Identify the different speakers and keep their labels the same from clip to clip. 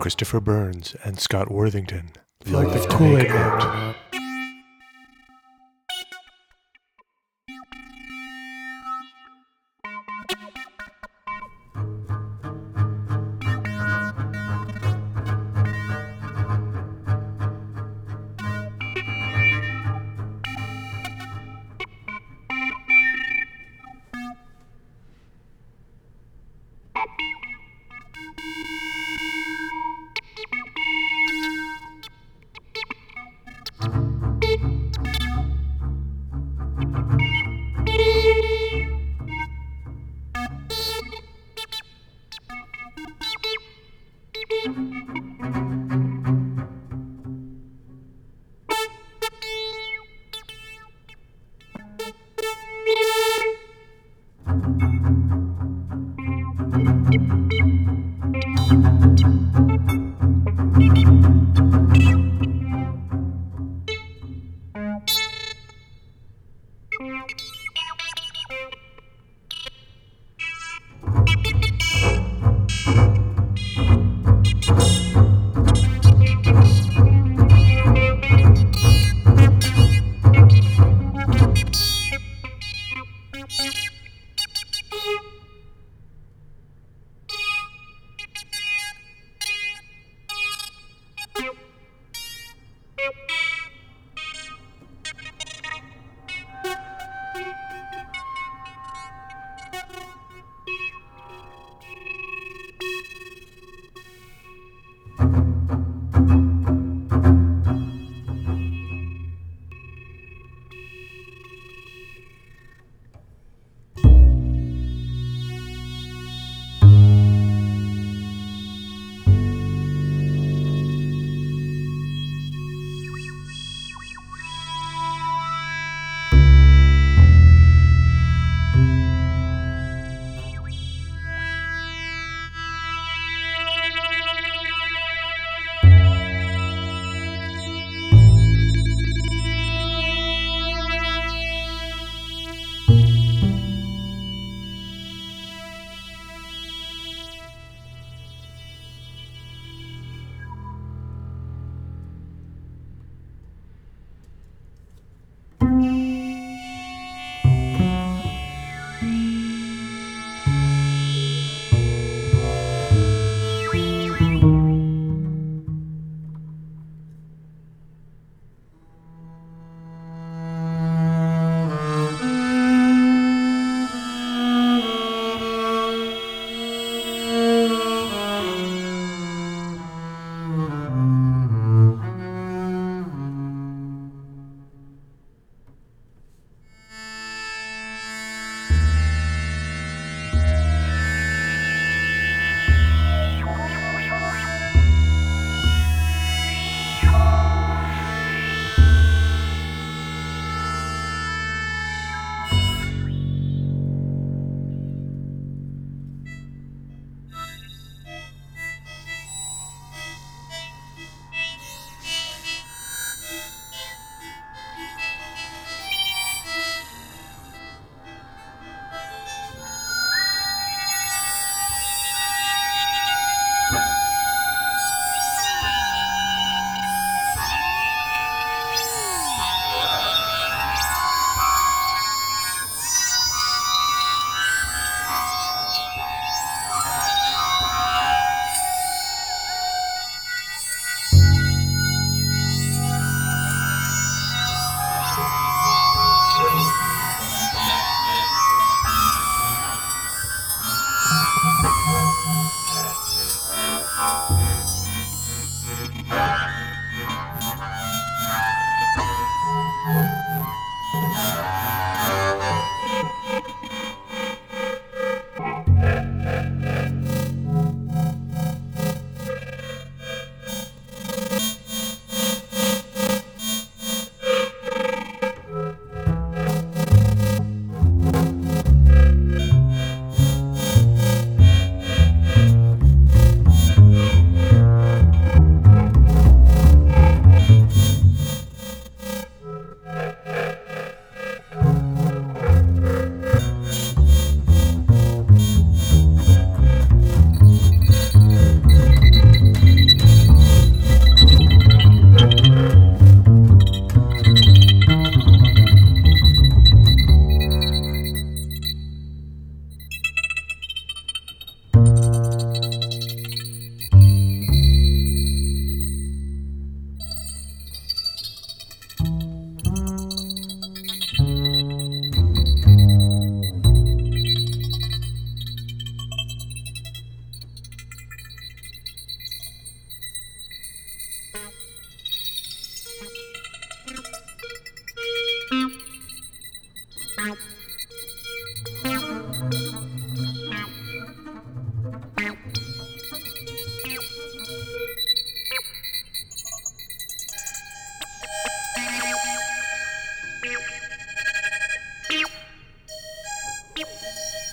Speaker 1: Christopher Burns and Scott Worthington.
Speaker 2: like
Speaker 1: love
Speaker 2: the
Speaker 1: to
Speaker 2: Kool-Aid
Speaker 1: make
Speaker 2: Man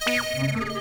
Speaker 2: Música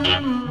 Speaker 2: Mm-hmm.